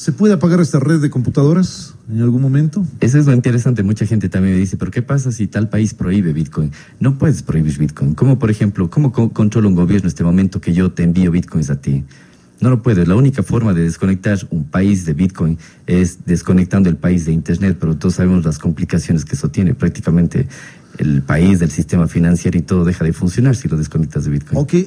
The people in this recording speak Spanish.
¿Se puede apagar esta red de computadoras en algún momento? Eso es lo interesante. Mucha gente también me dice, pero ¿qué pasa si tal país prohíbe Bitcoin? No puedes prohibir Bitcoin. ¿Cómo, por ejemplo, cómo controla un gobierno en este momento que yo te envío Bitcoins a ti? No lo puedes. La única forma de desconectar un país de Bitcoin es desconectando el país de Internet, pero todos sabemos las complicaciones que eso tiene. Prácticamente el país, del sistema financiero y todo deja de funcionar si lo desconectas de Bitcoin. Ok,